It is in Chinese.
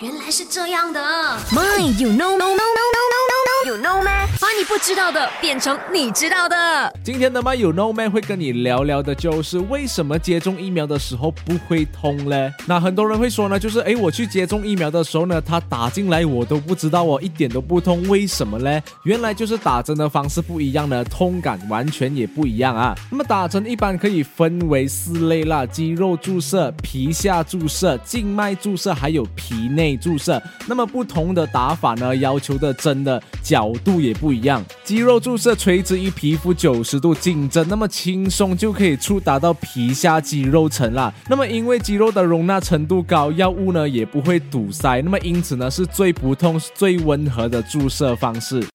原来是这样的。My, you know, no, no, no, 不知道的变成你知道的。今天的 My You Know Man 会跟你聊聊的，就是为什么接种疫苗的时候不会痛嘞？那很多人会说呢，就是诶，我去接种疫苗的时候呢，他打进来我都不知道哦，一点都不痛，为什么嘞？原来就是打针的方式不一样呢，痛感完全也不一样啊。那么打针一般可以分为四类啦，肌肉注射、皮下注射、静脉注射，还有皮内注射。那么不同的打法呢，要求的针的角度也不一样。肌肉注射垂直于皮肤九十度进针，那么轻松就可以触达到皮下肌肉层啦。那么因为肌肉的容纳程度高，药物呢也不会堵塞，那么因此呢是最不痛、最温和的注射方式。